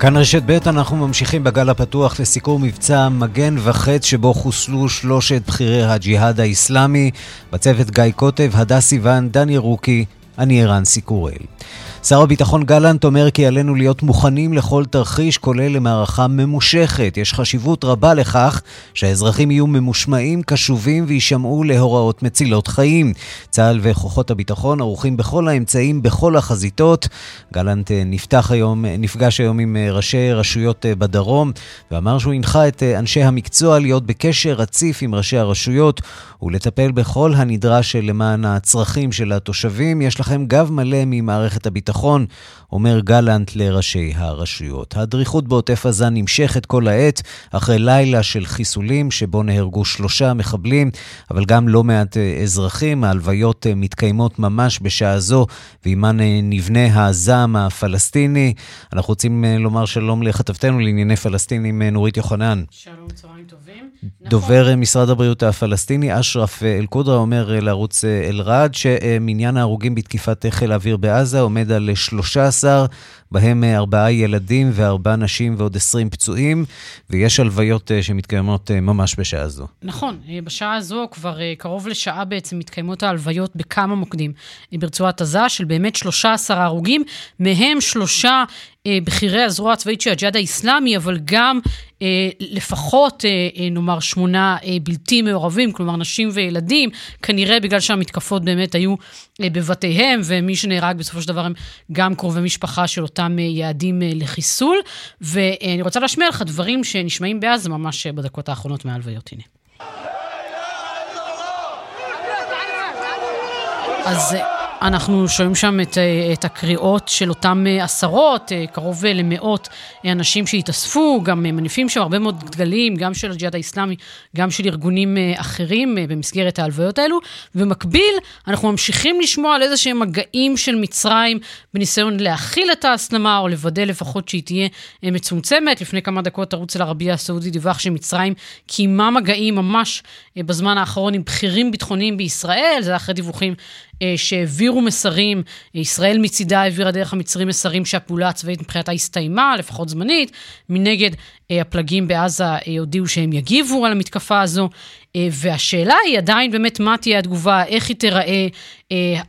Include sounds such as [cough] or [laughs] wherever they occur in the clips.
כאן רשת ב' אנחנו ממשיכים בגל הפתוח לסיקור מבצע מגן וחץ שבו חוסלו שלושת בכירי הג'יהאד האיסלאמי. בצוות גיא קוטב, הדס סיוון, דני רוקי, אני ערן סיקורל. שר הביטחון גלנט אומר כי עלינו להיות מוכנים לכל תרחיש, כולל למערכה ממושכת. יש חשיבות רבה לכך שהאזרחים יהיו ממושמעים, קשובים ויישמעו להוראות מצילות חיים. צה"ל וכוחות הביטחון ערוכים בכל האמצעים, בכל החזיתות. גלנט אה, נפתח היום, אה, נפגש היום עם אה, ראשי רשויות בדרום, ואמר שהוא הנחה את אנשי המקצוע להיות בקשר רציף עם ראשי הרשויות ולטפל בכל הנדרש למען הצרכים של התושבים. יש לכם גב מלא ממערכת הביטחון, אומר גלנט לראשי הרשויות. הדריכות בעוטף עזה נמשכת כל העת, אחרי לילה של חיסולים שבו נהרגו שלושה מחבלים, אבל גם לא מעט אה, אזרחים. ההלוויות אה, מתקיימות ממש בשעה זו, ועימן אה, נבנה הזעם הפלסטיני. אנחנו רוצים לומר שלום לכתבתנו לענייני פלסטינים, נורית יוחנן. שלום, צהריים טובים. דובר נכון. משרד הבריאות הפלסטיני, אשרף אל-קודרה, אומר לערוץ אל-רעד, שמניין ההרוגים בתקיפת חיל האוויר בעזה עומד על 13. 13, בהם אה, ארבעה ילדים וארבעה נשים ועוד 20 פצועים, ויש הלוויות אה, שמתקיימות אה, ממש בשעה זו. נכון, בשעה הזו כבר קרוב לשעה בעצם מתקיימות ההלוויות בכמה מוקדים ברצועת עזה, של באמת 13 הרוגים, מהם שלושה אה, בכירי הזרוע הצבאית של הג'יהאד האיסלאמי, אבל גם אה, לפחות, אה, אה, נאמר, שמונה אה, בלתי מעורבים, כלומר נשים וילדים, כנראה בגלל שהמתקפות באמת היו אה, בבתיהם, ומי שנהרג בסופו של דבר הם גם קרובי משפחה של אותם אה, יעדים אה, לחיסול. ואני רוצה להשמיע לך דברים שנשמעים בעזה ממש אה, בדקות האחרונות מההלוויות, הנה. אז... אנחנו שומעים שם את, אה, את הקריאות של אותם אה, עשרות, אה, קרוב למאות אנשים שהתאספו, גם מניפים שם הרבה מאוד דגלים, גם של הג'יהאד האיסלאמי, גם של ארגונים אחרים במסגרת ההלוויות האלו. ובמקביל, אנחנו ממשיכים לשמוע על איזה שהם מגעים של מצרים בניסיון להכיל את ההסלמה, או לוודא לפחות שהיא תהיה מצומצמת. לפני כמה דקות ערוץ אל-ערבייה הסעודי דיווח שמצרים קיימה מגעים ממש בזמן האחרון עם בכירים ביטחוניים בישראל, זה אחרי דיווחים שהעבירו מסרים, ישראל מצידה העבירה דרך המצרים מסרים שהפעולה הצבאית מבחינתה הסתיימה, לפחות זמנית. מנגד, אה, הפלגים בעזה אה, הודיעו שהם יגיבו על המתקפה הזו. והשאלה היא עדיין באמת מה תהיה התגובה, איך היא תיראה.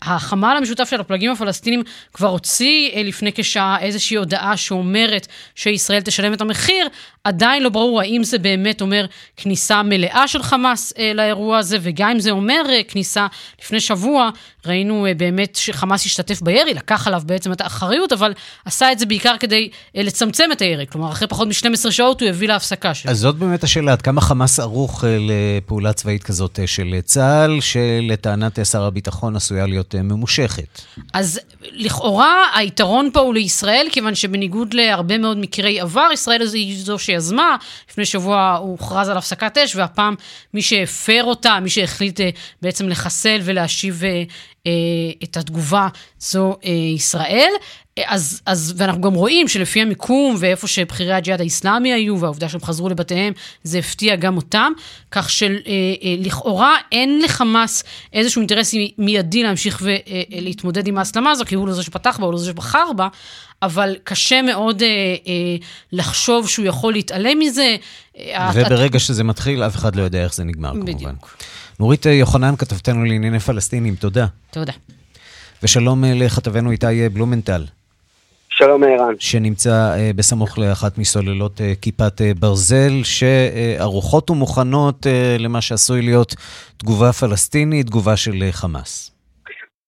החמ"ל המשותף של הפלגים הפלסטינים כבר הוציא לפני כשעה איזושהי הודעה שאומרת שישראל תשלם את המחיר. עדיין לא ברור האם זה באמת אומר כניסה מלאה של חמאס לאירוע הזה, וגם אם זה אומר כניסה לפני שבוע, ראינו אה, באמת שחמאס השתתף בירי, לקח עליו בעצם את האחריות, אבל עשה את זה בעיקר כדי אה, לצמצם את הירי. כלומר, אחרי פחות מ-12 שעות הוא הביא להפסקה שלו. אז זאת באמת השאלה, עד כמה חמאס ערוך אה, לפעולה צבאית כזאת של צה"ל, שלטענת שר הביטחון עשויה להיות ממושכת? אז לכאורה היתרון פה הוא לישראל, כיוון שבניגוד להרבה מאוד מקרי עבר, ישראל היא זו שיזמה. לפני שבוע הוא הוכרז על הפסקת אש, והפעם מי שהפר אותה, מי שהחליט בעצם לחסל ולהשיב אה, את התגובה זו אה, ישראל. אז, אז, ואנחנו גם רואים שלפי המיקום ואיפה שבכירי הג'יהאד האיסלאמי היו, והעובדה שהם חזרו לבתיהם, זה הפתיע גם אותם. כך שלכאורה אה, אה, אין לחמאס איזשהו אינטרס מיידי להמשיך ולהתמודד עם ההסלמה הזו, כי הוא לא זה שפתח בה, הוא לא זה שבחר בה, אבל קשה מאוד אה, אה, לחשוב שהוא יכול להתעלם מזה. וברגע. שזה מתחיל, אף אחד לא יודע איך זה נגמר, בדיוק. כמובן. נורית יוחנן, כתבתנו לענייני פלסטינים, תודה. תודה. ושלום אה, לכתבנו איתי בלומנטל. שלום ערן. שנמצא בסמוך לאחת מסוללות כיפת ברזל, שערוכות ומוכנות למה שעשוי להיות תגובה פלסטינית, תגובה של חמאס.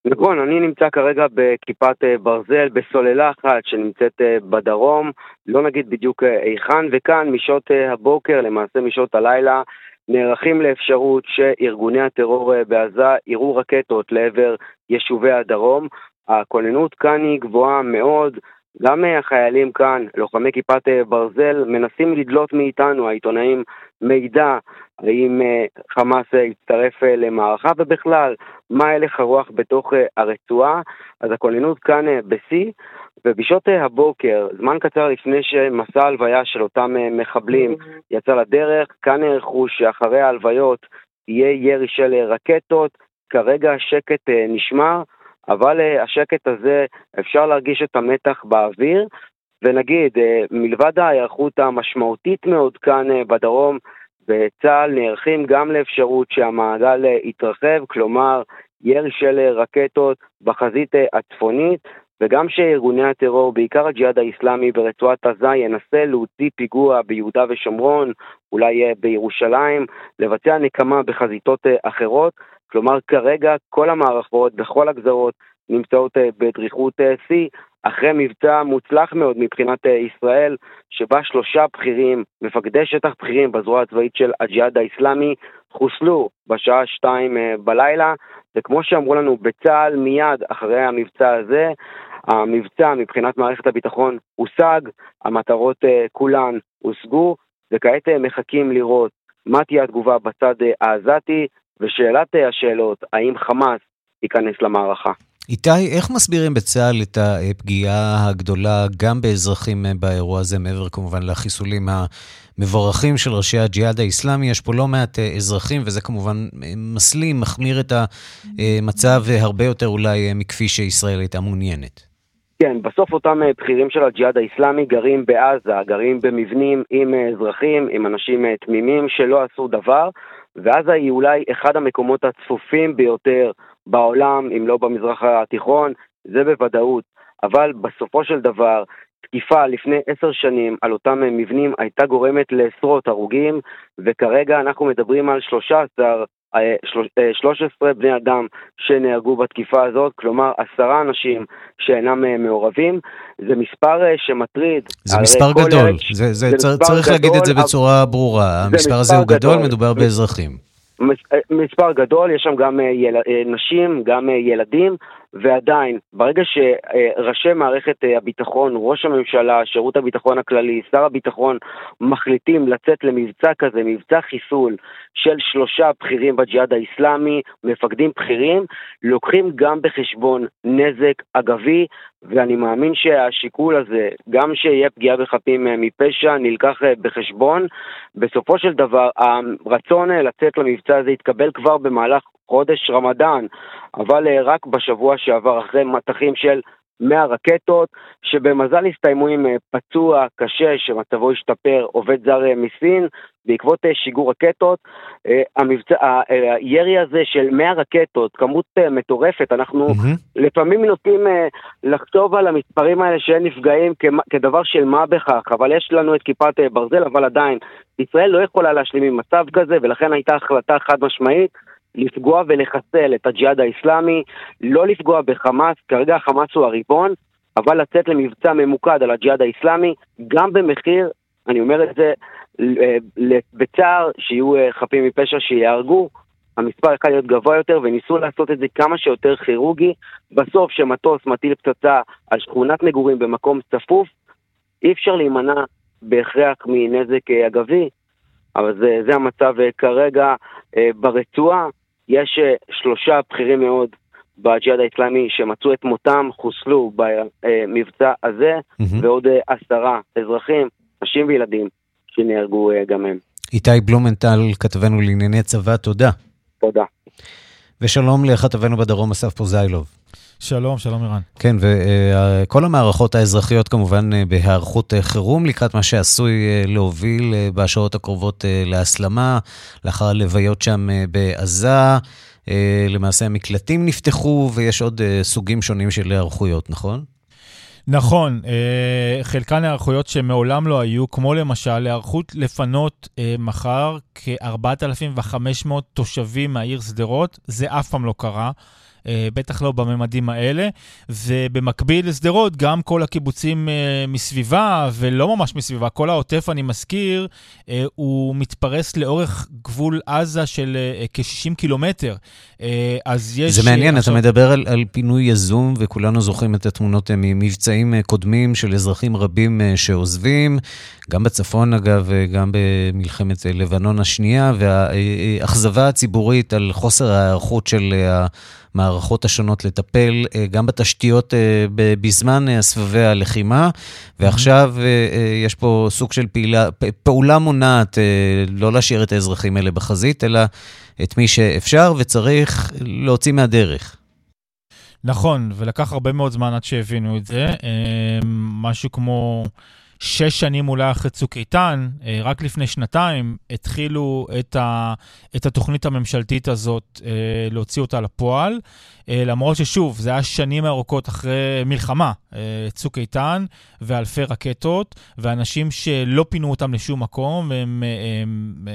נכון, אני נמצא כרגע בכיפת ברזל, בסוללה אחת שנמצאת בדרום, לא נגיד בדיוק היכן, וכאן משעות הבוקר, למעשה משעות הלילה, נערכים לאפשרות שארגוני הטרור אה, בעזה יירו רקטות לעבר יישובי הדרום. הכוננות כאן היא גבוהה מאוד, גם החיילים כאן, לוחמי כיפת ברזל, מנסים לדלות מאיתנו, העיתונאים, מידע האם חמאס יצטרף למערכה, ובכלל, מה הלך הרוח בתוך הרצועה. אז הכוננות כאן בשיא. ובשעות הבוקר, זמן קצר לפני שמסע ההלוויה של אותם מחבלים יצא לדרך, כאן נערכו שאחרי ההלוויות יהיה ירי של רקטות, כרגע השקט אה, נשמר, אבל אה, השקט הזה, אפשר להרגיש את המתח באוויר, ונגיד, אה, מלבד ההיערכות המשמעותית מאוד כאן בדרום, בצה"ל נערכים גם לאפשרות שהמעגל יתרחב, כלומר ירי של רקטות בחזית הצפונית, וגם שארגוני הטרור, בעיקר הג'יהאד האיסלאמי ברצועת עזה, ינסה להוציא פיגוע ביהודה ושומרון, אולי בירושלים, לבצע נקמה בחזיתות אחרות, כלומר, כרגע כל המערכות בכל הגזרות נמצאות אה, בדריכות אה, שיא, אחרי מבצע מוצלח מאוד מבחינת אה, ישראל, שבה שלושה בכירים, מפקדי שטח בכירים בזרוע הצבאית של הג'יהאד האיסלאמי, חוסלו בשעה שתיים בלילה, וכמו שאמרו לנו בצה"ל, מיד אחרי המבצע הזה, המבצע מבחינת מערכת הביטחון הושג, המטרות כולן הושגו, וכעת מחכים לראות מה תהיה התגובה בצד העזתי, ושאלת השאלות, האם חמאס ייכנס למערכה? איתי, איך מסבירים בצה"ל את הפגיעה הגדולה גם באזרחים באירוע הזה, מעבר כמובן לחיסולים המבורכים של ראשי הג'יהאד האיסלאמי? יש פה לא מעט אזרחים, וזה כמובן מסלים, מחמיר את המצב הרבה יותר אולי מכפי שישראל הייתה מעוניינת. כן, בסוף אותם בכירים של הג'יהאד האיסלאמי גרים בעזה, גרים במבנים עם אזרחים, עם אנשים תמימים שלא עשו דבר. ועזה היא אולי אחד המקומות הצפופים ביותר בעולם, אם לא במזרח התיכון, זה בוודאות. אבל בסופו של דבר, תקיפה לפני עשר שנים על אותם מבנים הייתה גורמת לעשרות הרוגים, וכרגע אנחנו מדברים על 13 13 אה, בני אדם שנהרגו בתקיפה הזאת, כלומר עשרה אנשים שאינם אה, מעורבים. זה מספר אה, שמטריד. זה מספר גדול, זה, זה, זה צריך, צריך להגיד את זה בצורה ברורה. המספר הזה הוא גדול, גדול, מדובר באזרחים. מספר גדול, יש שם גם יל... נשים, גם ילדים, ועדיין, ברגע שראשי מערכת הביטחון, ראש הממשלה, שירות הביטחון הכללי, שר הביטחון, מחליטים לצאת למבצע כזה, מבצע חיסול של שלושה בכירים בג'יהאד האיסלאמי, מפקדים בכירים, לוקחים גם בחשבון נזק אגבי, ואני מאמין שהשיקול הזה, גם שיהיה פגיעה בחפים מפשע, נלקח בחשבון. בסופו של דבר, הרצון לצאת למבצע הזה התקבל כבר במהלך חודש רמדאן, אבל אה, רק בשבוע שעבר, אחרי מטחים של 100 רקטות, שבמזל הסתיימו עם אה, פצוע קשה שמצבו השתפר, עובד זר אה, מסין, בעקבות שיגור רקטות. המבצע, הירי הזה של 100 רקטות, כמות מטורפת, אנחנו mm-hmm. לפעמים נוטים לחשוב על המספרים האלה שאין נפגעים כדבר של מה בכך, אבל יש לנו את כיפת ברזל, אבל עדיין, ישראל לא יכולה להשלים עם מצב כזה, ולכן הייתה החלטה חד משמעית. לפגוע ולחסל את הג'יהאד האיסלאמי, לא לפגוע בחמאס, כרגע החמאס הוא הריבון, אבל לצאת למבצע ממוקד על הג'יהאד האיסלאמי, גם במחיר, אני אומר את זה אה, בצער, שיהיו אה, חפים מפשע שיהרגו, המספר יכול להיות גבוה יותר, וניסו לעשות את זה כמה שיותר כירורגי. בסוף, כשמטוס מטיל פצצה על שכונת מגורים במקום צפוף, אי אפשר להימנע בהכרח מנזק אה, אגבי, אבל זה, זה המצב כרגע ברצועה. יש אה, שלושה בכירים מאוד בג'יהאד האסלאמי שמצאו את מותם, חוסלו במבצע הזה, mm-hmm. ועוד אה, עשרה אזרחים, נשים וילדים, שנהרגו אה, גם הם. איתי בלומנטל, כתבנו לענייני צבא, תודה. תודה. ושלום לכתבנו בדרום, אסף פוזיילוב. שלום, שלום ערן. כן, וכל המערכות האזרחיות כמובן אה, בהיערכות אה, חירום לקראת מה שעשוי אה, להוביל בשעות הקרובות להסלמה, לאחר הלוויות שם בעזה. למעשה המקלטים נפתחו ויש עוד סוגים שונים של היערכויות, נכון? נכון, חלקן היערכויות שמעולם לא היו, כמו למשל היערכות לפנות מחר כ-4,500 תושבים מהעיר שדרות, זה אף פעם לא קרה. בטח לא בממדים האלה. ובמקביל לשדרות, גם כל הקיבוצים מסביבה, ולא ממש מסביבה, כל העוטף, אני מזכיר, הוא מתפרס לאורך גבול עזה של כ-60 קילומטר. אז יש... זה מעניין, עכשיו... אתה מדבר על, על פינוי יזום, וכולנו זוכרים את התמונות ממבצעים קודמים של אזרחים רבים שעוזבים, גם בצפון אגב, גם במלחמת לבנון השנייה, והאכזבה הציבורית על חוסר ההיערכות של המערכות השונות לטפל גם בתשתיות בזמן סבבי הלחימה, ועכשיו יש פה סוג של פעילה, פעולה מונעת לא להשאיר את האזרחים האלה בחזית, אלא את מי שאפשר וצריך להוציא מהדרך. נכון, ולקח הרבה מאוד זמן עד שהבינו את זה. משהו כמו... שש שנים אולי אחרי צוק איתן, אה, רק לפני שנתיים, התחילו את, ה, את התוכנית הממשלתית הזאת, אה, להוציא אותה לפועל. אה, למרות ששוב, זה היה שנים ארוכות אחרי מלחמה, צוק איתן ואלפי רקטות, ואנשים שלא פינו אותם לשום מקום, הם, הם,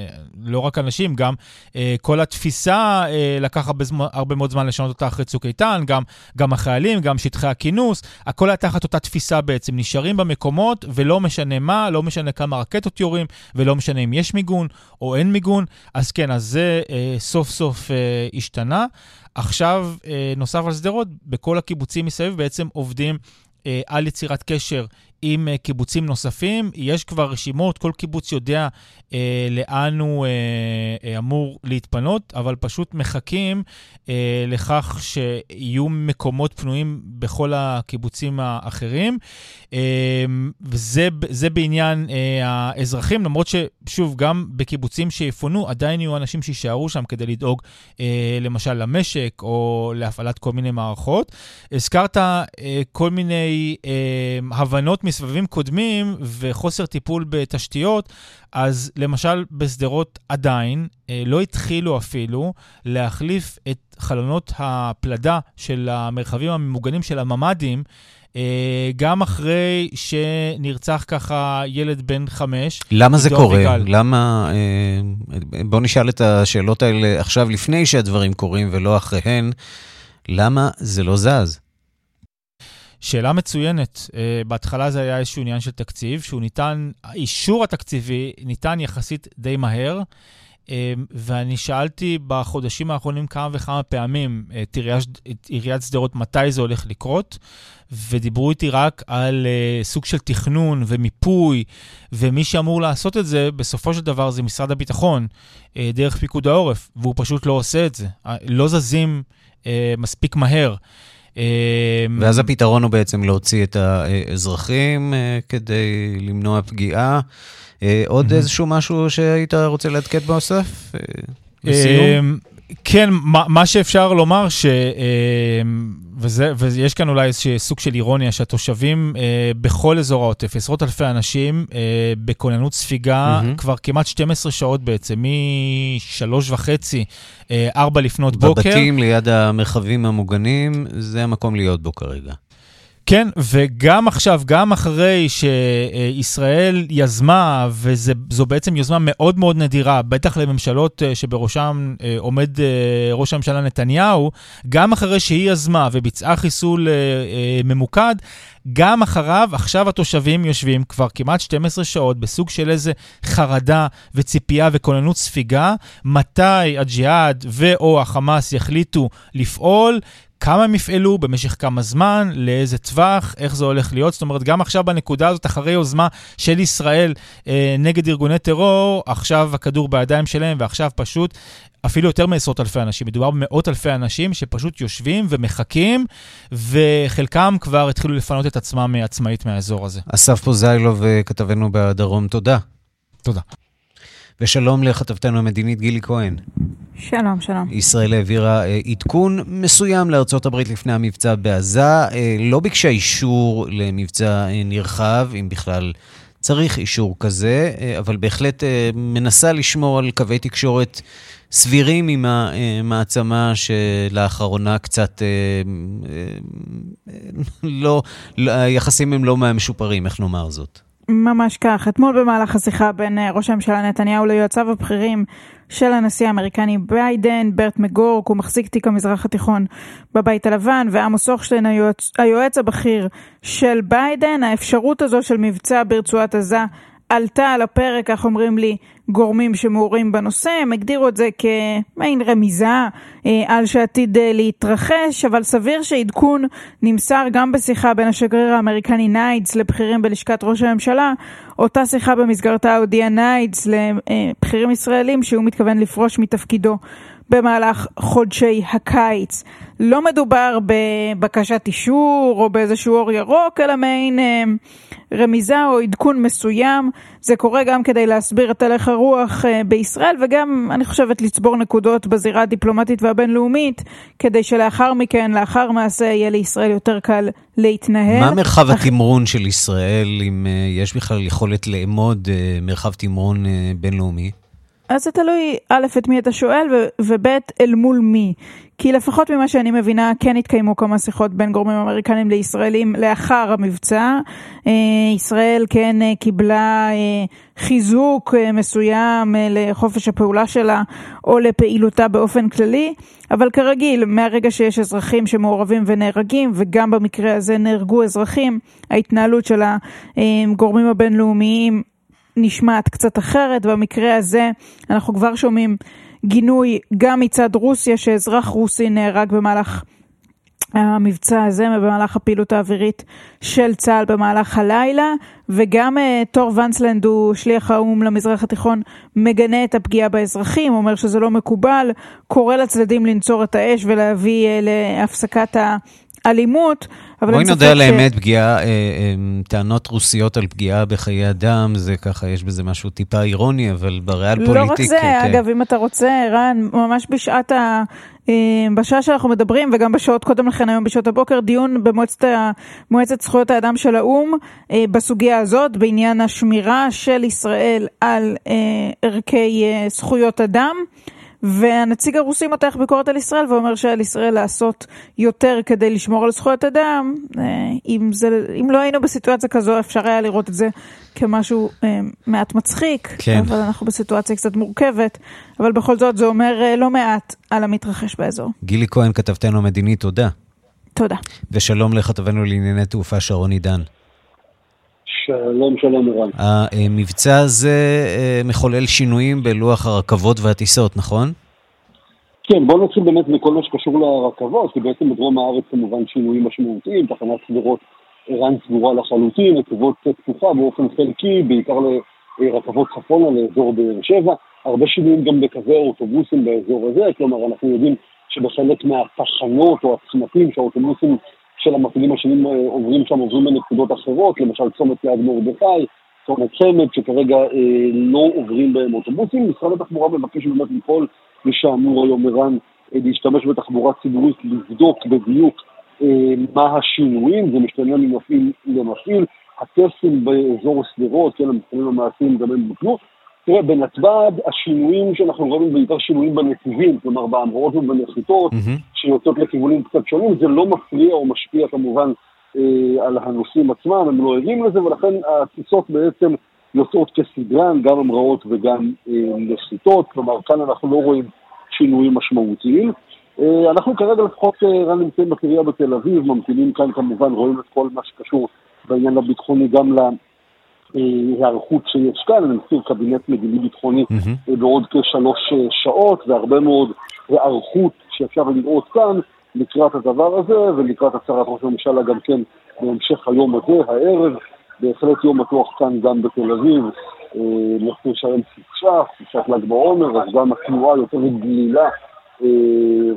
לא רק אנשים, גם כל התפיסה לקח הרבה, הרבה מאוד זמן לשנות אותה אחרי צוק איתן, גם, גם החיילים, גם שטחי הכינוס, הכל היה תחת אותה תפיסה בעצם, נשארים במקומות ולא משנה מה, לא משנה כמה רקטות יורים, ולא משנה אם יש מיגון או אין מיגון. אז כן, אז זה אה, סוף סוף אה, השתנה. עכשיו, אה, נוסף על שדרות, בכל הקיבוצים מסביב בעצם עובדים אה, על יצירת קשר עם uh, קיבוצים נוספים. יש כבר רשימות, כל קיבוץ יודע uh, לאן הוא uh, uh, אמור להתפנות, אבל פשוט מחכים uh, לכך שיהיו מקומות פנויים בכל הקיבוצים האחרים. Uh, וזה בעניין uh, האזרחים, למרות ששוב, גם בקיבוצים שיפונו, עדיין יהיו אנשים שיישארו שם כדי לדאוג uh, למשל למשק או להפעלת כל מיני מערכות. הזכרת uh, כל מיני uh, הבנות מסבבים קודמים וחוסר טיפול בתשתיות, אז למשל בשדרות עדיין אה, לא התחילו אפילו להחליף את חלונות הפלדה של המרחבים הממוגנים של הממ"דים. אה, גם אחרי שנרצח ככה ילד בן חמש. למה זה קורה? אביגל. למה... אה, בוא נשאל את השאלות האלה עכשיו, לפני שהדברים קורים ולא אחריהן. למה זה לא זז? שאלה מצוינת. Uh, בהתחלה זה היה איזשהו עניין של תקציב, שהוא ניתן, האישור התקציבי ניתן יחסית די מהר, uh, ואני שאלתי בחודשים האחרונים כמה וכמה פעמים את עיריית שדרות מתי זה הולך לקרות, ודיברו איתי רק על uh, סוג של תכנון ומיפוי, ומי שאמור לעשות את זה, בסופו של דבר זה משרד הביטחון, דרך פיקוד העורף, והוא פשוט לא עושה את זה. לא זזים מספיק מהר. אמ, ואז הפתרון הוא בעצם להוציא את האזרחים אה, כדי למנוע פגיעה. אה, עוד איזשהו משהו שהיית רוצה לעדכן באוסף? אה, לסיום? כן, מה, מה שאפשר לומר, ש, וזה, ויש כאן אולי איזשהו סוג של אירוניה, שהתושבים בכל אזור העוטף, עשרות אלפי אנשים בכוננות ספיגה mm-hmm. כבר כמעט 12 שעות בעצם, משלוש וחצי 4 לפנות בוקר. בבתים ליד המרחבים המוגנים, זה המקום להיות בו כרגע. כן, וגם עכשיו, גם אחרי שישראל יזמה, וזו בעצם יוזמה מאוד מאוד נדירה, בטח לממשלות אה, שבראשם אה, עומד אה, ראש הממשלה נתניהו, גם אחרי שהיא יזמה וביצעה חיסול ממוקד, גם אחריו, עכשיו התושבים יושבים כבר כמעט 12 שעות בסוג של איזה חרדה וציפייה וכוננות ספיגה, מתי הג'יהאד ו/או החמאס יחליטו לפעול, כמה הם יפעלו, במשך כמה זמן, לאיזה טווח, איך זה הולך להיות. זאת אומרת, גם עכשיו בנקודה הזאת, אחרי יוזמה של ישראל אה, נגד ארגוני טרור, עכשיו הכדור בידיים שלהם, ועכשיו פשוט אפילו יותר מעשרות אלפי אנשים, מדובר במאות אלפי אנשים שפשוט יושבים ומחכים, וחלקם כבר התחילו לפנות את עצמם עצמאית מהאזור הזה. אסף פוזיילוב, אה, כתבנו בדרום, תודה. תודה. ושלום לכתבתנו המדינית גילי כהן. שלום, שלום. ישראל העבירה אה, עדכון מסוים לארצות הברית לפני המבצע בעזה. אה, לא ביקשה אישור למבצע אה, נרחב, אם בכלל צריך אישור כזה, אבל בהחלט מנסה לשמור על קווי תקשורת סבירים עם המעצמה שלאחרונה קצת לא, היחסים הם לא מהמשופרים, איך נאמר זאת. ממש כך. אתמול במהלך השיחה בין אה, ראש הממשלה נתניהו ליועציו הבכירים של הנשיא האמריקני ביידן, ברט מגורק, הוא מחזיק תיק המזרח התיכון בבית הלבן, ועמוס הוכשטיין, היועץ, היועץ הבכיר של ביידן, האפשרות הזו של מבצע ברצועת עזה עלתה על הפרק, כך אומרים לי גורמים שמעורים בנושא, הם הגדירו את זה כמעין רמיזה אה, על שעתיד אה, להתרחש, אבל סביר שעדכון נמסר גם בשיחה בין השגריר האמריקני ניידס לבכירים בלשכת ראש הממשלה, אותה שיחה במסגרתה הודיע ניידס לבכירים ישראלים שהוא מתכוון לפרוש מתפקידו במהלך חודשי הקיץ. לא מדובר בבקשת אישור או באיזשהו אור ירוק, אלא מעין אה, רמיזה או עדכון מסוים. זה קורה גם כדי להסביר את הלך הרוח אה, בישראל, וגם, אני חושבת, לצבור נקודות בזירה הדיפלומטית והבינלאומית, כדי שלאחר מכן, לאחר מעשה, יהיה לישראל יותר קל להתנהל. מה מרחב אך... התמרון של ישראל, אם uh, יש בכלל יכולת לאמוד מרחב תמרון בינלאומי? אז זה תלוי, א', את מי אתה שואל, וב', אל מול מי. כי לפחות ממה שאני מבינה, כן התקיימו כמה שיחות בין גורמים אמריקנים לישראלים לאחר המבצע. אה, ישראל כן אה, קיבלה אה, חיזוק מסוים לחופש הפעולה שלה או לפעילותה באופן כללי, אבל כרגיל, מהרגע שיש אזרחים שמעורבים ונהרגים, וגם במקרה הזה נהרגו אזרחים, ההתנהלות של הגורמים הבינלאומיים נשמעת קצת אחרת. במקרה הזה אנחנו כבר שומעים גינוי גם מצד רוסיה, שאזרח רוסי נהרג במהלך המבצע הזה, במהלך הפעילות האווירית של צה"ל במהלך הלילה, וגם uh, תור ונסלנד הוא שליח האו"ם למזרח התיכון, מגנה את הפגיעה באזרחים, אומר שזה לא מקובל, קורא לצדדים לנצור את האש ולהביא uh, להפסקת האלימות. בואי נודה על האמת, פגיעה, אה, אה, טענות רוסיות על פגיעה בחיי אדם, זה ככה, יש בזה משהו טיפה אירוני, אבל בריאל פוליטיק... לא רק זה, כן. אגב, אם אתה רוצה, רן, ממש בשעת ה... אה, בשעה שאנחנו מדברים, וגם בשעות קודם לכן, היום בשעות הבוקר, דיון במועצת זכויות האדם של האו"ם אה, בסוגיה הזאת, בעניין השמירה של ישראל על ערכי זכויות אדם. והנציג הרוסי מותח ביקורת על ישראל ואומר שעל ישראל לעשות יותר כדי לשמור על זכויות אדם. אה, אם, זה, אם לא היינו בסיטואציה כזו, אפשר היה לראות את זה כמשהו אה, מעט מצחיק, כן. אבל אנחנו בסיטואציה קצת מורכבת, אבל בכל זאת זה אומר אה, לא מעט על המתרחש באזור. גילי כהן, כתבתנו המדיני, תודה. תודה. ושלום לכתבנו לענייני תעופה שרון עידן. שלום, שלום ערן. המבצע הזה אה, מחולל שינויים בלוח הרכבות והטיסות, נכון? כן, בואו נתחיל באמת בכל מה שקשור לרכבות, כי בעצם בדרום הארץ כמובן שינויים משמעותיים, תחנת סדרות ערן סגורה לחלוטין, רכבות פתוחה באופן חלקי, בעיקר לרכבות צפונה לאזור באר שבע, הרבה שינויים גם בקווי האוטובוסים באזור הזה, כלומר אנחנו יודעים שבחלק מהתחנות או הצמתים שהאוטובוסים של המפעילים השונים אה, עוברים שם, עוברים בנקודות אחרות, למשל צומת ליד מרדכי, צומת צמד, שכרגע אה, לא עוברים בהם אוטובוסים. משרד התחבורה מבקש באמת מכל מי שאמור היום ערן אה, להשתמש בתחבורה ציבורית, לבדוק בדיוק אה, מה השינויים, זה משתנה ממפעיל למפעיל. הטסטים באזור שדרות, כן, המפעילים המעשיים גם הם בוטלו. תראה, בנתב"ג השינויים שאנחנו רואים בעיקר שינויים בנתיבים, כלומר בהמרות ובנחיתות, mm-hmm. שיוצאות לכיוונים קצת שונים, זה לא מפריע או משפיע כמובן אה, על הנוסעים עצמם, הם לא ערים לזה, ולכן הטיסות בעצם יוצאות כסדרן, גם המראות וגם אה, נחיתות, כלומר כאן אנחנו לא רואים שינויים משמעותיים. אה, אנחנו כרגע לפחות אה, נמצאים בקריה בתל אביב, ממתינים כאן כמובן, רואים את כל מה שקשור בעניין הביטחוני גם ההיערכות שיש כאן, אני מזכיר קבינט מדיני ביטחוני mm-hmm. בעוד כשלוש אה, שעות, והרבה מאוד היערכות שאפשר לראות כאן לקראת הדבר הזה, ולקראת הצהרת ראש הממשלה גם כן בהמשך היום הזה, הערב, בהחלט יום בטוח כאן גם בתל אביב, לך לשלם חופשה, חופשת ל"ג בעומר, אז גם התנועה יותר גלילה,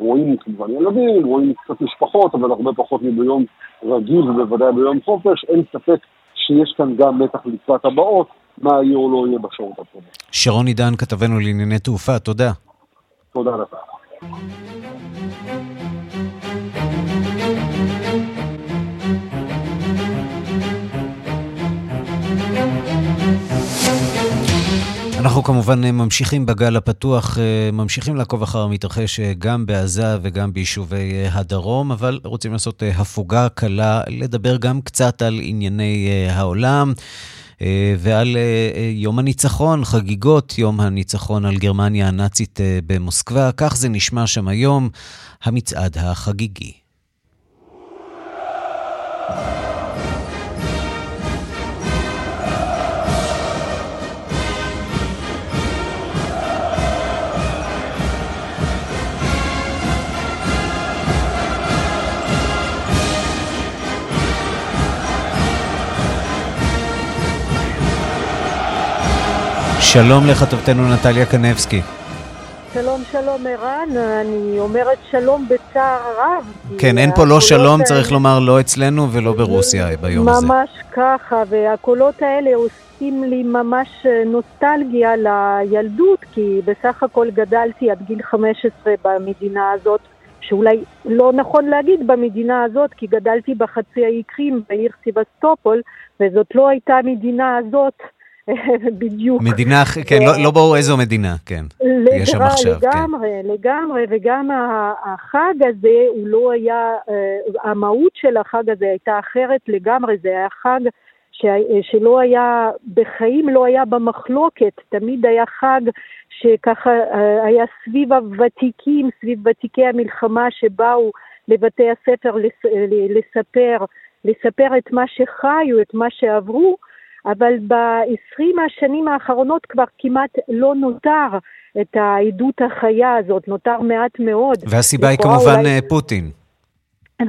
רואים כמובן ילדים, רואים קצת משפחות, אבל הרבה פחות מביום רגיל ובוודאי ביום חופש, אין ספק שיש כאן גם מתח לקראת הבאות, מה יהיה או לא יהיה בשעות הקרובות. שרון עידן, כתבנו לענייני תעופה, תודה. תודה לך. אנחנו כמובן ממשיכים בגל הפתוח, אה, ממשיכים לעקוב אחר המתרחש אה, גם בעזה וגם ביישובי אה, הדרום, אבל רוצים לעשות הפוגה קלה, לדבר גם קצת על ענייני העולם. ועל יום הניצחון, חגיגות יום הניצחון על גרמניה הנאצית במוסקבה. כך זה נשמע שם היום, המצעד החגיגי. שלום לכתבתנו נטליה קנבסקי. שלום, שלום ערן, אני אומרת שלום בצער רב. כן, אין פה לא שלום, צריך לומר, לא אצלנו ולא ברוסיה ביום הזה. ממש ככה, והקולות האלה עושים לי ממש אה, נוסטלגיה לילדות, כי בסך הכל גדלתי עד גיל 15 במדינה הזאת, שאולי לא נכון להגיד במדינה הזאת, כי גדלתי בחצי האי קרים, בעיר סיבסטופול, וזאת לא הייתה המדינה הזאת. [laughs] בדיוק. מדינה, כן, לא, לא ברור איזו מדינה, כן. יש שם עכשיו. לגמרי, כן. לגמרי, וגם החג הזה, הוא לא היה, אה, המהות של החג הזה הייתה אחרת לגמרי, זה היה חג ש, שלא היה, בחיים לא היה במחלוקת, תמיד היה חג שככה אה, היה סביב הוותיקים, סביב ותיקי המלחמה שבאו לבתי הספר לספר, לספר את מה שחיו, את מה שעברו. אבל ב-20 השנים האחרונות כבר כמעט לא נותר את העדות החיה הזאת, נותר מעט מאוד. והסיבה היא כמובן אולי... אה, פוטין.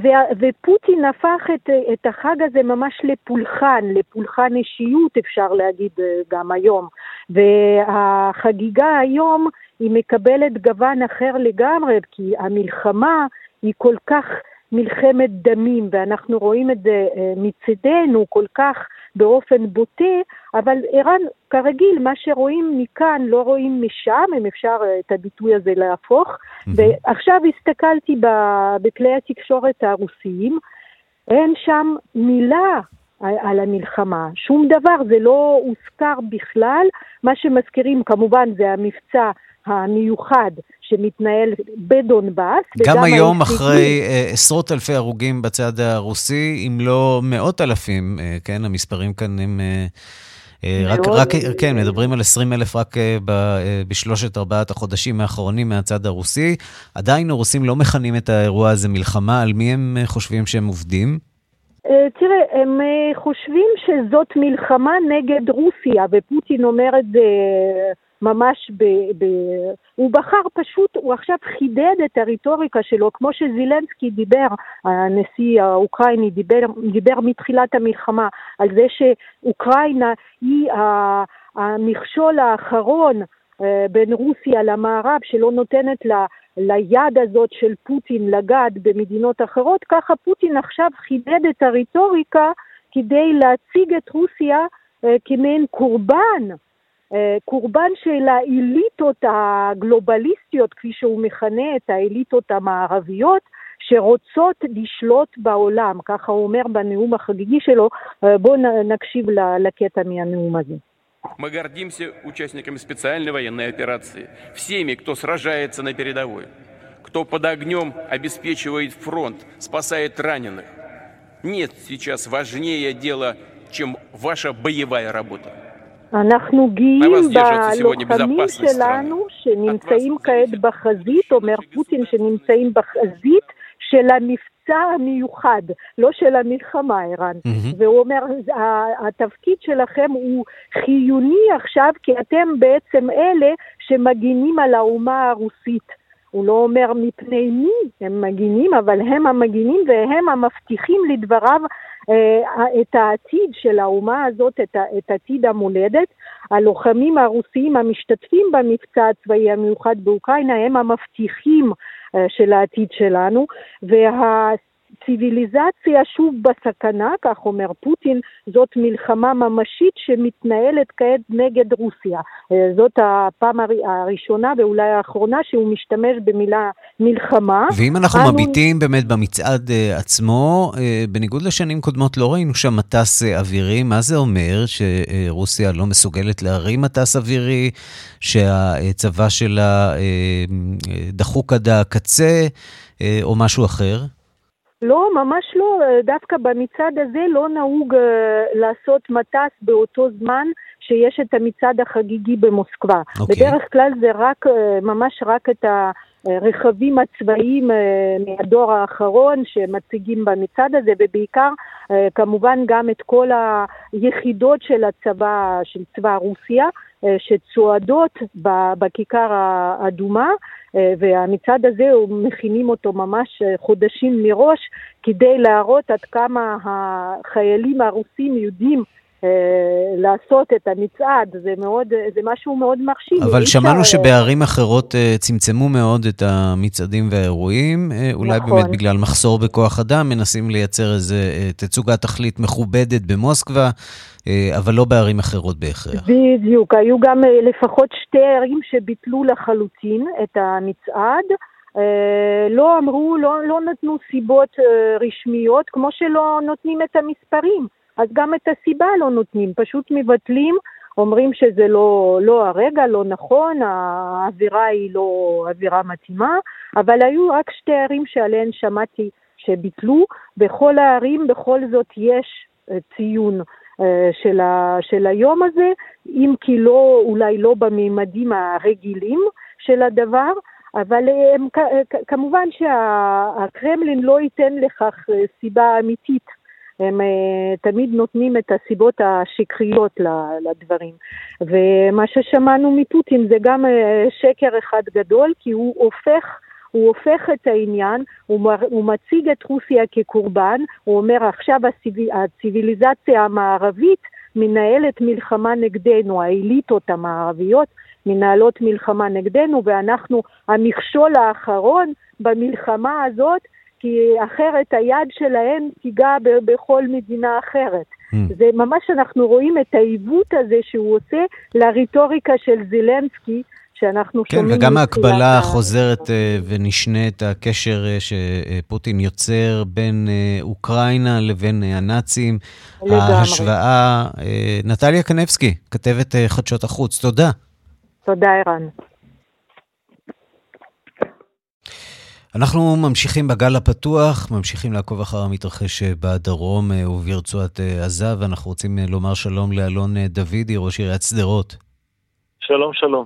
ו- ופוטין הפך את, את החג הזה ממש לפולחן, לפולחן אישיות אפשר להגיד אה, גם היום. והחגיגה היום היא מקבלת גוון אחר לגמרי, כי המלחמה היא כל כך מלחמת דמים, ואנחנו רואים את זה אה, מצידנו כל כך באופן בוטה, אבל ערן, כרגיל, מה שרואים מכאן לא רואים משם, אם אפשר אה, את הביטוי הזה להפוך. Mm-hmm. ועכשיו הסתכלתי בכלי התקשורת הרוסיים, אין שם מילה על המלחמה, שום דבר, זה לא הוזכר בכלל. מה שמזכירים כמובן זה המבצע המיוחד שמתנהל בדונבאס. גם היום, היחידי... אחרי uh, עשרות אלפי הרוגים בצד הרוסי, אם לא מאות אלפים, uh, כן, המספרים כאן הם... Uh, רק, רק, כן, מדברים על 20 אלף רק ב, בשלושת ארבעת החודשים האחרונים מהצד הרוסי. עדיין הרוסים לא מכנים את האירוע הזה מלחמה, על מי הם חושבים שהם עובדים? תראה, הם חושבים שזאת מלחמה נגד רוסיה, ופוטין אומר את זה ממש ב... ב... הוא בחר פשוט, הוא עכשיו חידד את הרטוריקה שלו, כמו שזילנסקי דיבר, הנשיא האוקראיני דיבר, דיבר מתחילת המלחמה, על זה שאוקראינה היא המכשול האחרון אה, בין רוסיה למערב, שלא נותנת לה... ליד הזאת של פוטין לגעת במדינות אחרות, ככה פוטין עכשיו חידד את הרטוריקה כדי להציג את רוסיה אה, כמעין קורבן קורבן של האליטות הגלובליסטיות, כפי שהוא מכנה את האליטות המערביות, שרוצות לשלוט בעולם, ככה הוא אומר בנאום החגיגי שלו. אה, בואו נקשיב לקטע מהנאום הזה. Мы гордимся участниками специальной военной операции, всеми, кто сражается на передовой, кто под огнем обеспечивает фронт, спасает раненых. Нет сейчас важнее дела, чем ваша боевая работа. אנחנו גאים בלוחמים שלנו שנמצאים כעת בחזית, אומר פוטין שנמצאים בחזית של המבצע המיוחד, לא של המלחמה, ערן. Mm-hmm. והוא אומר, התפקיד שלכם הוא חיוני עכשיו, כי אתם בעצם אלה שמגינים על האומה הרוסית. הוא לא אומר מפני מי הם מגינים, אבל הם המגינים והם המבטיחים לדבריו את העתיד של האומה הזאת, את, את עתיד המולדת. הלוחמים הרוסיים המשתתפים במבצע הצבאי המיוחד באוקראינה הם המבטיחים אה, של העתיד שלנו, וה... ציוויליזציה שוב בסכנה, כך אומר פוטין, זאת מלחמה ממשית שמתנהלת כעת נגד רוסיה. אה, זאת הפעם הראשונה ואולי האחרונה שהוא משתמש במילה מלחמה. ואם אנחנו אנו... מביטים באמת במצעד אה, עצמו, אה, בניגוד לשנים קודמות לא ראינו שם מטס אווירי, מה זה אומר? שרוסיה לא מסוגלת להרים מטס אווירי, שהצבא שלה דחוק עד הקצה, או משהו אחר? לא, ממש לא. דווקא במצעד הזה לא נהוג uh, לעשות מטס באותו זמן שיש את המצעד החגיגי במוסקבה. Okay. אוקיי. בדרך כלל זה רק, uh, ממש רק את הרכבים הצבאיים uh, מהדור האחרון שמציגים במצעד הזה, ובעיקר uh, כמובן גם את כל היחידות של הצבא, של צבא רוסיה, uh, שצועדות בכיכר האדומה. אה, והמצעד הזה, מכינים אותו ממש אה, חודשים מראש כדי להראות עד כמה החיילים הרוסים יודעים אה, לעשות את המצעד, זה, מאוד, זה משהו מאוד מרשים. אבל שמענו אפשר... שבערים אחרות צמצמו מאוד את המצעדים והאירועים, אולי נכון. באמת בגלל מחסור בכוח אדם, מנסים לייצר איזו תצוגת תכלית מכובדת במוסקבה. אה, אבל לא בערים אחרות בהכרח. בדיוק, היו גם אה, לפחות שתי ערים שביטלו לחלוטין את המצעד. אה, לא אמרו, לא, לא נתנו סיבות רשמיות, כמו שלא נותנים את המספרים. אז גם את הסיבה לא נותנים, פשוט מבטלים, אומרים שזה לא, לא הרגע, לא נכון, האווירה היא לא אווירה מתאימה, אבל היו רק שתי ערים שעליהן שמעתי שביטלו. בכל הערים בכל זאת יש ציון אה, של, ה, של היום הזה, אם כי לא, אולי לא בממדים הרגילים של הדבר, אבל אה, הם, כמובן שהקרמלין לא ייתן לכך אה, סיבה אמיתית. הם תמיד נותנים את הסיבות השקריות לדברים. ומה ששמענו מפוטין זה גם שקר אחד גדול, כי הוא הופך הוא הופך את העניין, הוא, הוא מציג את רוסיה כקורבן, הוא אומר עכשיו הציב, הציוויליזציה המערבית מנהלת מלחמה נגדנו, האליטות המערביות מנהלות מלחמה נגדנו ואנחנו המכשול האחרון במלחמה הזאת כי אחרת היד שלהם תיגע בכל מדינה אחרת. Mm. זה ממש אנחנו רואים את העיוות הזה שהוא עושה לריטוריקה של זילנסקי, שאנחנו כן, שומעים... כן, וגם ההקבלה חוזרת אה, ונשנית, הקשר אה, שפוטין יוצר בין אה, אוקראינה לבין הנאצים. לגמרי. ההשוואה, נטליה קנבסקי, כתבת חדשות החוץ, תודה. תודה, ערן. אנחנו ממשיכים בגל הפתוח, ממשיכים לעקוב אחר המתרחש בדרום וברצועת עזה, ואנחנו רוצים לומר שלום לאלון דוידי, ראש עיריית שדרות. שלום, שלום.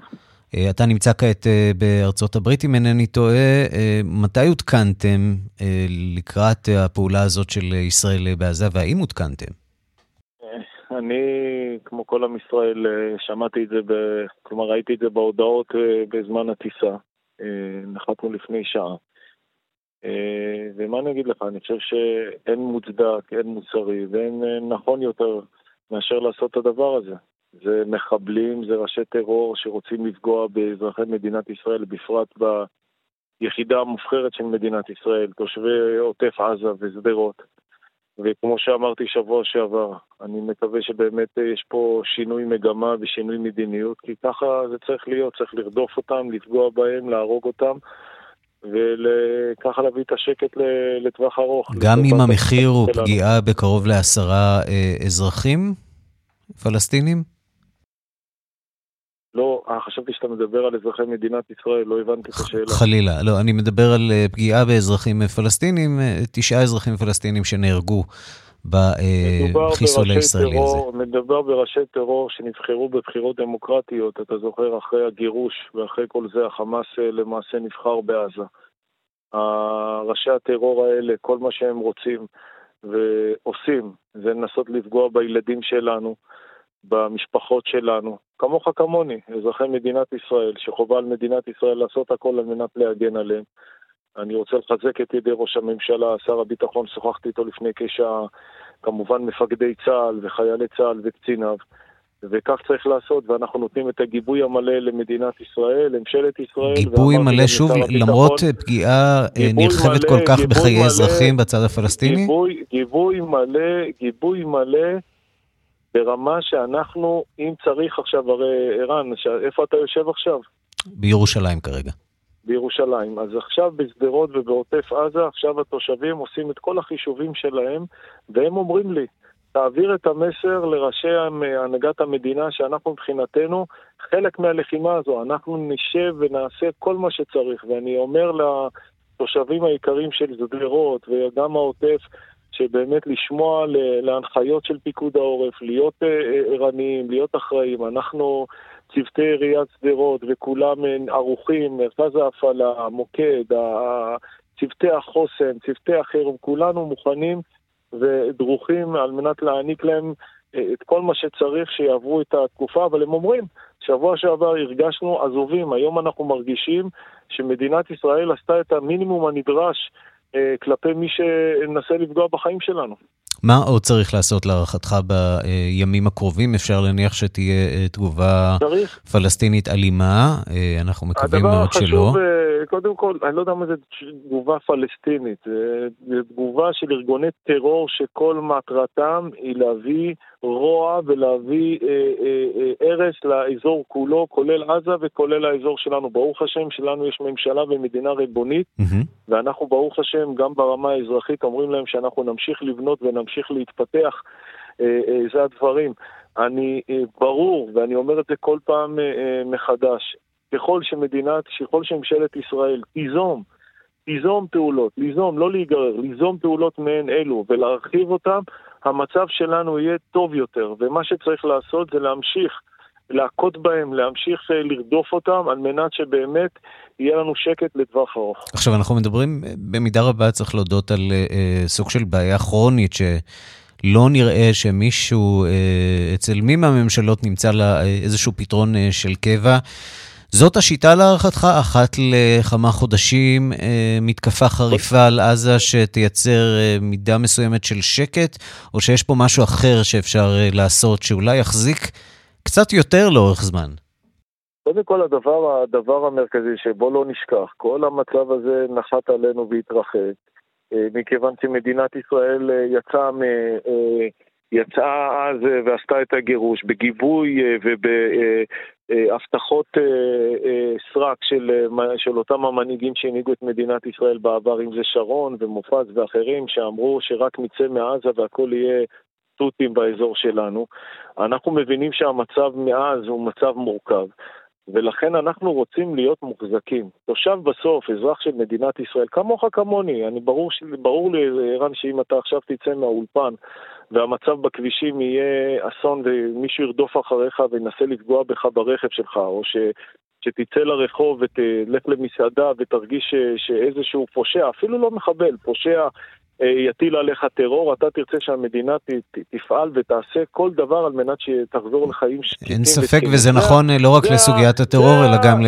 אה, אתה נמצא כעת אה, בארצות הברית, אם אינני טועה. אה, מתי עודכנתם לקראת הפעולה הזאת של ישראל בעזה, והאם עודכנתם? אני, כמו כל עם ישראל, שמעתי את זה, ב... כלומר ראיתי את זה בהודעות בזמן הטיסה. נחתנו לפני שעה. ומה אני אגיד לך, אני חושב שאין מוצדק, אין מוסרי ואין נכון יותר מאשר לעשות את הדבר הזה. זה מחבלים, זה ראשי טרור שרוצים לפגוע באזרחי מדינת ישראל, בפרט ביחידה המובחרת של מדינת ישראל, תושבי עוטף עזה ושדרות. וכמו שאמרתי שבוע שעבר, אני מקווה שבאמת יש פה שינוי מגמה ושינוי מדיניות, כי ככה זה צריך להיות, צריך לרדוף אותם, לפגוע בהם, להרוג אותם. וככה להביא את השקט לטווח ארוך. גם אם המחיר הוא פגיעה בקרוב לעשרה אה, אזרחים פלסטינים? לא, אה, חשבתי שאתה מדבר על אזרחי מדינת ישראל, לא הבנתי את השאלה. חלילה, לא, אני מדבר על אה, פגיעה באזרחים פלסטינים, תשעה אזרחים פלסטינים שנהרגו בחיסול הישראלי הזה. מדובר בראשי טרור שנבחרו בבחירות דמוקרטיות, אתה זוכר, אחרי הגירוש ואחרי כל זה החמאס למעשה נבחר בעזה. ראשי הטרור האלה, כל מה שהם רוצים ועושים זה לנסות לפגוע בילדים שלנו. במשפחות שלנו, כמוך כמוני, אזרחי מדינת ישראל, שחובה על מדינת ישראל לעשות הכל על מנת להגן עליהם. אני רוצה לחזק את ידי ראש הממשלה, שר הביטחון, שוחחתי איתו לפני כשעה, כמובן מפקדי צה"ל וחיילי צה"ל וקציניו, וכך צריך לעשות, ואנחנו נותנים את הגיבוי המלא למדינת ישראל, לממשלת ישראל. גיבוי מלא, שוב, למרות פגיעה אה, נרחבת כל כך בחיי מלא, אזרחים בצד הפלסטיני? גיבוי, גיבוי מלא, גיבוי מלא. ברמה שאנחנו, אם צריך עכשיו, הרי ערן, איפה אתה יושב עכשיו? בירושלים כרגע. בירושלים. אז עכשיו בשדרות ובעוטף עזה, עכשיו התושבים עושים את כל החישובים שלהם, והם אומרים לי, תעביר את המסר לראשי הנהגת המדינה שאנחנו מבחינתנו חלק מהלחימה הזו, אנחנו נשב ונעשה כל מה שצריך. ואני אומר התושבים היקרים של שדרות וגם העוטף, שבאמת לשמוע להנחיות של פיקוד העורף, להיות אה, אה, ערניים, להיות אחראים. אנחנו, צוותי עיריית שדרות וכולם ערוכים, מרכז ההפעלה, המוקד, צוותי החוסן, צוותי החירום, כולנו מוכנים ודרוכים על מנת להעניק להם אה, את כל מה שצריך שיעברו את התקופה, אבל הם אומרים, שבוע שעבר הרגשנו עזובים, היום אנחנו מרגישים שמדינת ישראל עשתה את המינימום הנדרש אה, כלפי מי שמנסה לפגוע בחיים שלנו. מה עוד צריך לעשות להערכתך בימים הקרובים? אפשר להניח שתהיה אה, תגובה צריך. פלסטינית אלימה, אה, אנחנו מקווים מאוד שלא. הדבר החשוב, קודם כל, אני לא יודע מה זה תגובה פלסטינית. זה תגובה של ארגוני טרור שכל מטרתם היא להביא רוע ולהביא אה, אה, אה, הרס לאזור כולו, כולל עזה וכולל האזור שלנו. ברוך השם, שלנו יש ממשלה ומדינה ריבונית, mm-hmm. ואנחנו, ברוך השם, גם ברמה האזרחית אומרים להם שאנחנו נמשיך לבנות ונמשיך להתפתח. אה, אה, זה הדברים. אני, אה, ברור, ואני אומר את זה כל פעם אה, אה, מחדש, ככל שמדינת, ככל שממשלת ישראל תיזום, תיזום פעולות, ליזום, לא להיגרר, ליזום פעולות מעין אלו ולהרחיב אותן, המצב שלנו יהיה טוב יותר. ומה שצריך לעשות זה להמשיך להכות בהם, להמשיך אה, לרדוף אותם, על מנת שבאמת יהיה לנו שקט לטווח ארוך. עכשיו, אנחנו מדברים אה, במידה רבה, צריך להודות על אה, סוג של בעיה כרונית, ש... לא נראה שמישהו אה, אצל מי מהממשלות נמצא לה איזשהו פתרון אה, של קבע. זאת השיטה להערכתך? אחת לכמה חודשים אה, מתקפה חריפה על עזה שתייצר אה, מידה מסוימת של שקט, או שיש פה משהו אחר שאפשר אה, לעשות שאולי יחזיק קצת יותר לאורך זמן? קודם כל הדבר, הדבר המרכזי שבו לא נשכח, כל המצב הזה נחת עלינו והתרחק, מכיוון שמדינת ישראל יצאה מ... יצאה אז ועשתה את הגירוש בגיבוי וב... הבטחות אה, אה, סרק של, אה, של אותם המנהיגים שהנהיגו את מדינת ישראל בעבר, אם זה שרון ומופז ואחרים, שאמרו שרק נצא מעזה והכל יהיה תותים באזור שלנו. אנחנו מבינים שהמצב מאז הוא מצב מורכב. ולכן אנחנו רוצים להיות מוחזקים. תושב בסוף, אזרח של מדינת ישראל, כמוך כמוני, אני ברור, ברור לי, ערן, שאם אתה עכשיו תצא מהאולפן והמצב בכבישים יהיה אסון ומישהו ירדוף אחריך וינסה לפגוע בך ברכב שלך, או ש... שתצא לרחוב ותלך למסעדה ותרגיש שאיזשהו פושע, אפילו לא מחבל, פושע אה, יטיל עליך טרור, אתה תרצה שהמדינה ת, תפעל ותעשה כל דבר על מנת שתחזור לחיים שקטים. אין ספק, וזה נכון אה, לא רק לסוגיית הטרור, אלא גם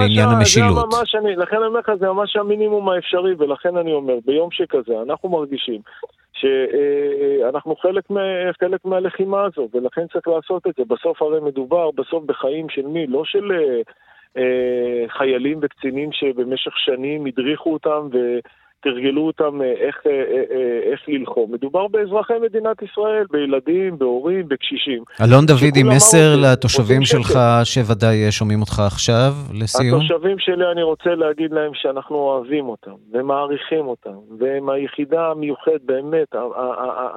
לעניין המשילות. זה ממש, אני, לכן אני אומר לך, זה ממש המינימום האפשרי, ולכן אני אומר, ביום שכזה, אנחנו מרגישים שאנחנו אה, חלק, מה, חלק מהלחימה הזו, ולכן צריך לעשות את זה. בסוף הרי מדובר בסוף בחיים של מי? לא של אה, חיילים וקצינים שבמשך שנים הדריכו אותם ו... תרגלו אותם אה, איך, אה, אה, איך ללחום. מדובר באזרחי מדינת ישראל, בילדים, בהורים, בקשישים. אלון דוידי, מסר לתושבים שלך שוודאי שומעים אותך עכשיו, לסיום. התושבים שלי, אני רוצה להגיד להם שאנחנו אוהבים אותם ומעריכים אותם, והם היחידה המיוחדת, באמת,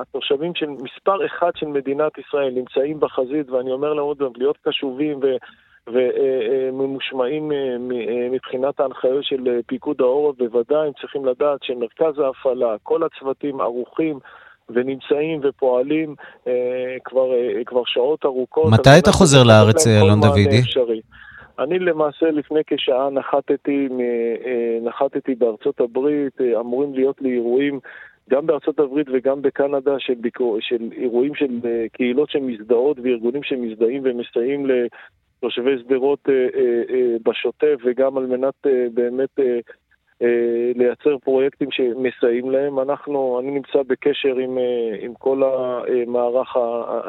התושבים של מספר אחד של מדינת ישראל נמצאים בחזית, ואני אומר להם עוד פעם, להיות קשובים ו... וממושמעים אה, אה, מבחינת ההנחיות של אה, פיקוד העורף, בוודאי הם צריכים לדעת שמרכז ההפעלה, כל הצוותים ערוכים. ונמצאים ופועלים אה, כבר, אה, כבר שעות ארוכות. מתי אתה חוזר לארץ, אלון דוידי? אני למעשה לפני כשעה נחתתי, נחתתי בארצות הברית, אמורים להיות לי אירועים גם בארצות הברית וגם בקנדה של, ביקור, של אירועים של קהילות שמזדהות וארגונים שמזדהים ומסייעים תושבי שדרות אה, אה, אה, בשוטף וגם על מנת באמת לייצר פרויקטים שמסייעים להם. אנחנו, אני נמצא בקשר עם, עם כל המערך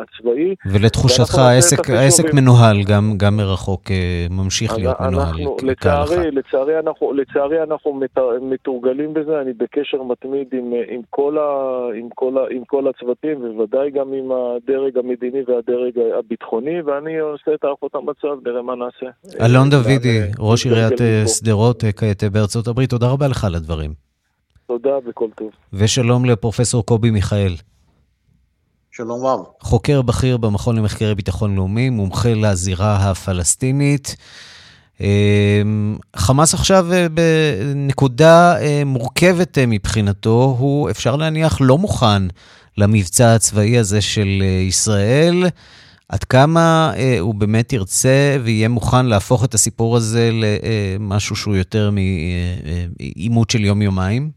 הצבאי. ולתחושתך העסק, העסק מנוהל, גם, גם מרחוק ממשיך להיות מנוהל. אנחנו, לצערי, לצערי, אנחנו, לצערי אנחנו מתורגלים בזה, אני בקשר מתמיד עם, עם, כל, ה, עם, כל, ה, עם כל הצוותים, ובוודאי גם עם הדרג המדיני והדרג הביטחוני, ואני עושה את הערכות המצב, נראה מה נעשה. אלון דוידי, ראש עיריית שדרות, כעת בארצות הברית. תודה רבה לך על הדברים. תודה וכל טוב. ושלום לפרופסור קובי מיכאל. שלום רב. חוקר בכיר במכון למחקרי ביטחון לאומי, מומחה לזירה הפלסטינית. חמאס עכשיו בנקודה מורכבת מבחינתו, הוא, אפשר להניח, לא מוכן למבצע הצבאי הזה של ישראל. עד כמה אה, הוא באמת ירצה ויהיה מוכן להפוך את הסיפור הזה למשהו שהוא יותר מעימות של יום-יומיים?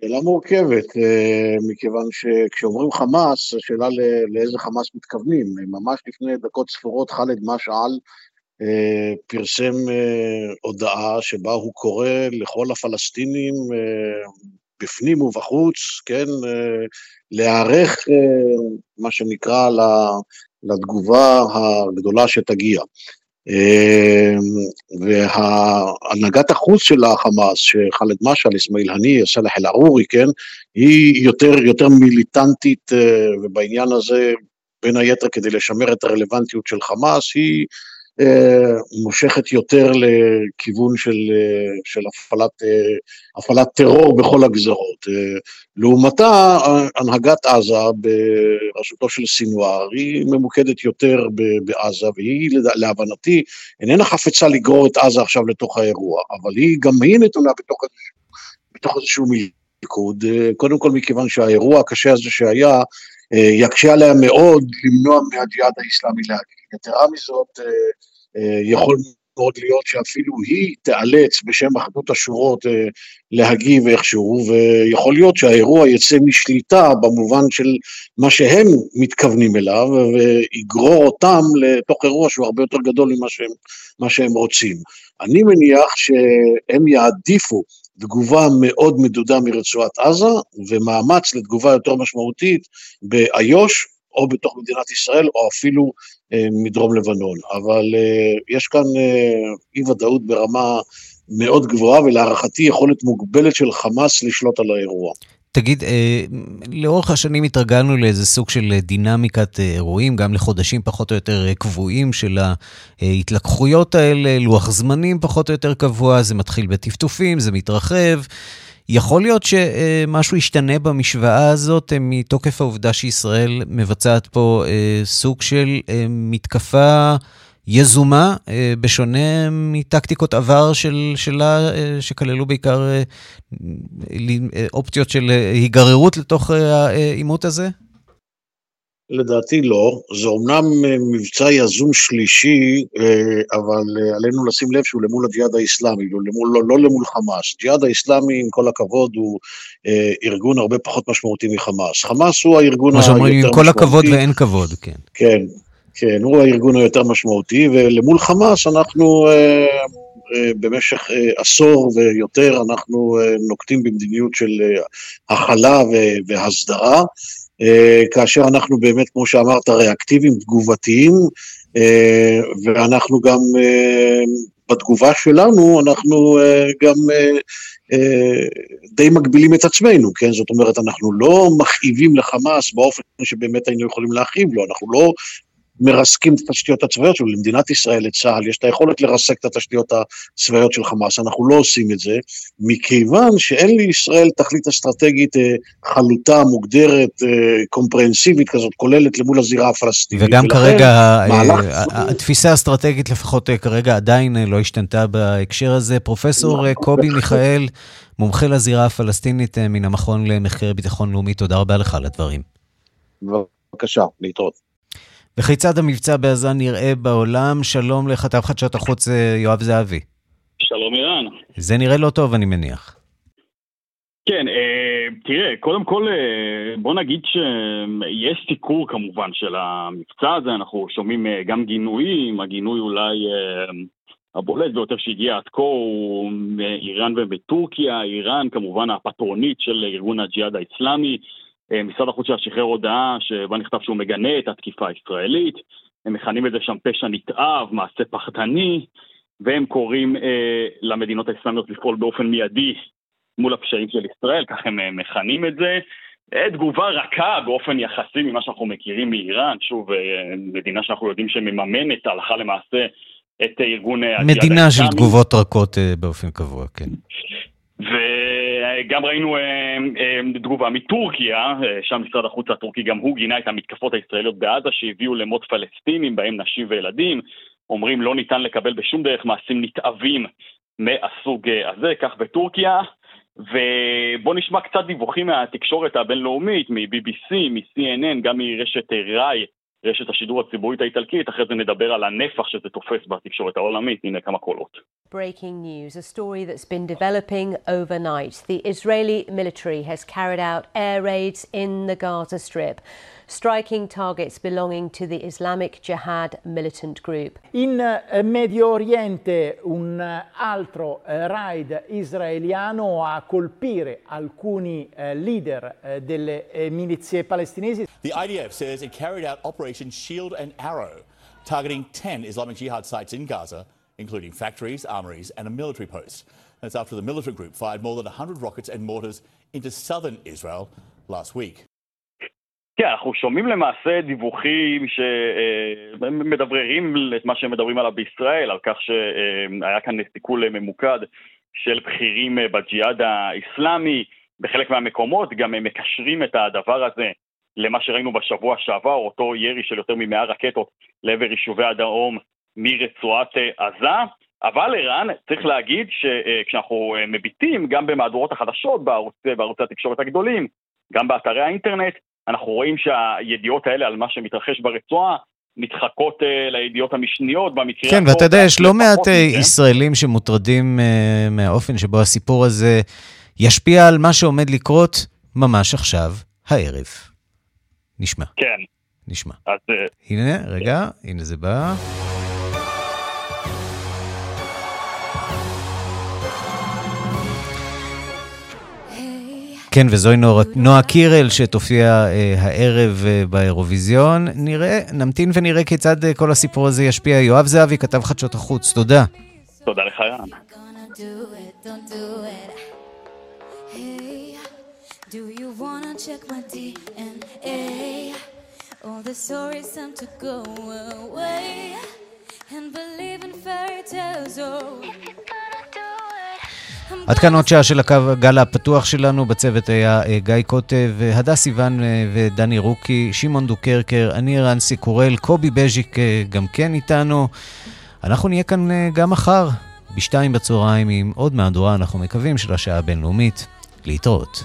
שאלה מורכבת, אה, מכיוון שכשאומרים חמאס, השאלה לאיזה חמאס מתכוונים. ממש לפני דקות ספורות ח'אלד משעל אה, פרסם הודעה שבה הוא קורא לכל הפלסטינים בפנים ובחוץ, כן, להיערך, מה שנקרא, לתגובה הגדולה שתגיע. והנהגת החוץ של החמאס, שח'אלד משעל, אסמאעיל הנייה, סלאח אל-ערורי, כן, היא יותר, יותר מיליטנטית, ובעניין הזה, בין היתר כדי לשמר את הרלוונטיות של חמאס, היא אה, מושכת יותר לכיוון של, אה, של הפעלת, אה, הפעלת טרור בכל הגזרות. לעומתה, הנהגת עזה בראשותו של סינואר היא ממוקדת יותר בעזה, והיא להבנתי איננה חפצה לגרור את עזה עכשיו לתוך האירוע, אבל היא גם היא נתונה בתוך, בתוך איזשהו מלכוד, קודם כל מכיוון שהאירוע הקשה הזה שהיה, יקשה עליה מאוד למנוע מהג'יהאד האיסלאמי להגיע. יתרה מזאת, אה, יכול מאוד להיות שאפילו היא תיאלץ בשם אחדות השורות אה, להגיב איכשהו, ויכול להיות שהאירוע יצא משליטה במובן של מה שהם מתכוונים אליו, ויגרור אותם לתוך אירוע שהוא הרבה יותר גדול ממה שהם, שהם רוצים. אני מניח שהם יעדיפו תגובה מאוד מדודה מרצועת עזה, ומאמץ לתגובה יותר משמעותית באיו"ש, או בתוך מדינת ישראל, או אפילו אה, מדרום לבנון. אבל אה, יש כאן אה, אי ודאות ברמה מאוד גבוהה, ולהערכתי יכולת מוגבלת של חמאס לשלוט על האירוע. תגיד, לאורך השנים התרגלנו לאיזה סוג של דינמיקת אירועים, גם לחודשים פחות או יותר קבועים של ההתלקחויות האלה, לוח זמנים פחות או יותר קבוע, זה מתחיל בטפטופים, זה מתרחב. יכול להיות שמשהו ישתנה במשוואה הזאת מתוקף העובדה שישראל מבצעת פה אה, סוג של אה, מתקפה יזומה, אה, בשונה מטקטיקות עבר של, שלה, שכללו בעיקר אופציות של היגררות לתוך העימות הזה? לדעתי לא, זה אומנם אה, מבצע יזום שלישי, אה, אבל אה, עלינו לשים לב שהוא למול הג'יהאד האיסלאמי, לא למול, לא, לא למול חמאס. ג'יהאד האיסלאמי, עם כל הכבוד, הוא ארגון הרבה פחות משמעותי מחמאס. חמאס הוא הארגון היותר משמעותי. מה שאומרים, עם כל הכבוד ואין כבוד, כן. כן, כן, הוא הארגון היותר משמעותי, ולמול חמאס אנחנו... במשך עשור ויותר אנחנו נוקטים במדיניות של הכלה והסדרה. אה, כאשר אנחנו באמת, כמו שאמרת, ריאקטיביים, תגובתיים, אה, ואנחנו גם, אה, בתגובה שלנו, אנחנו גם די מגבילים את עצמנו, כן? זאת אומרת, אנחנו לא מכאיבים לחמאס באופן שבאמת היינו יכולים להכאיב לו, אנחנו לא מרסקים את התשתיות הצבאיות שלו. למדינת ישראל, לצה"ל, יש את היכולת לרסק את התשתיות הצבאיות של חמאס, אנחנו לא עושים את זה, מכיוון שאין לישראל תכלית אסטרטגית אה, חלוטה, מוגדרת, אה, קומפרנסיבית כזאת, כוללת למול הזירה הפלסטינית. וגם כרגע, אה, מהלך... התפיסה האסטרטגית לפחות כרגע עדיין לא השתנתה בהקשר הזה. פרופסור נכון. קובי מיכאל, מומחה לזירה הפלסטינית מן המכון למחקרי ביטחון לאומי, תודה רבה לך על הדברים. בבקשה, להתראות. וכיצד המבצע בעזה נראה בעולם? שלום לכתב חדשות החוץ אה, יואב זהבי. שלום אירן. זה נראה לא טוב, אני מניח. כן, אה, תראה, קודם כל אה, בוא נגיד שיש סיקור כמובן של המבצע הזה, אנחנו שומעים גם גינויים, הגינוי אולי הבולט ביותר שהגיע עד כה הוא מאיראן ובטורקיה, איראן כמובן הפטרונית של ארגון הג'יהאד האיסלאמי, משרד החוץ שלה שחרר הודעה שבה נכתב שהוא מגנה את התקיפה הישראלית, הם מכנים את זה שם פשע נתעב, מעשה פחדני, והם קוראים אה, למדינות האסלאמיות לפעול באופן מיידי מול הפשעים של ישראל, כך הם אה, מכנים את זה. אה, תגובה רכה באופן יחסי ממה שאנחנו מכירים מאיראן, שוב, אה, מדינה שאנחנו יודעים שמממנת הלכה למעשה את ארגון האסלאמי. מדינה של תגובות רכות באופן קבוע, כן. וגם ראינו אה, אה, תגובה מטורקיה, אה, שם משרד החוץ הטורקי גם הוא גינה את המתקפות הישראליות בעזה שהביאו למות פלסטינים, בהם נשים וילדים. אומרים לא ניתן לקבל בשום דרך מעשים נתעבים מהסוג הזה, כך בטורקיה. ובואו נשמע קצת דיווחים מהתקשורת הבינלאומית, מ-BBC, מ-CNN, גם מרשת ראי, רשת השידור הציבורית האיטלקית, אחרי זה נדבר על הנפח שזה תופס בתקשורת העולמית, הנה כמה קולות. Breaking news, a story that's been developing overnight. The Israeli military has carried out air raids in the Gaza Strip. striking targets belonging to the Islamic Jihad militant group. In eh, Medio Oriente un eh, altro eh, raid israeliano a colpire alcuni leader delle milizie palestinesi. The IDF says it carried out Operation Shield and Arrow, targeting 10 Islamic Jihad sites in Gaza, including factories, armories, and a military post. That's after the militant group fired more than 100 rockets and mortars into southern Israel last week. כן, אנחנו שומעים למעשה דיווחים שמדבררים את מה שהם מדברים עליו בישראל, על כך שהיה כאן סיכול ממוקד של בכירים בג'יהאד האיסלאמי. בחלק מהמקומות גם הם מקשרים את הדבר הזה למה שראינו בשבוע שעבר, אותו ירי של יותר ממאה רקטות לעבר יישובי הדרום מרצועת עזה. אבל ערן, צריך להגיד שכשאנחנו מביטים גם במהדורות החדשות, בערוץ, בערוצי התקשורת הגדולים, גם באתרי האינטרנט, אנחנו רואים שהידיעות האלה על מה שמתרחש ברצועה נדחקות uh, לידיעות המשניות במקרה... כן, ואתה יודע, יש לא מעט ישראלים שמוטרדים uh, מהאופן שבו הסיפור הזה ישפיע על מה שעומד לקרות ממש עכשיו, הערב. נשמע. כן. נשמע. אז... הנה, רגע, הנה זה בא. כן, וזוהי נועה קירל שתופיע אה, הערב אה, באירוויזיון. נראה, נמתין ונראה כיצד אה, כל הסיפור הזה ישפיע. יואב זהבי, כתב חדשות החוץ, תודה. תודה לך, יאן. Do you wanna check my DNA? All the stories seem to go away and believe in fairy tales. Oh. עד כאן עוד שעה של הקו הגל הפתוח שלנו, בצוות היה אה, גיא קוטב, הדס סיוון אה, ודני רוקי, שמעון דוקרקר, אני רנסי קורל, קובי בז'יק אה, גם כן איתנו. אנחנו נהיה כאן גם מחר, בשתיים בצהריים, עם עוד מהדורה, אנחנו מקווים, של השעה הבינלאומית. להתראות.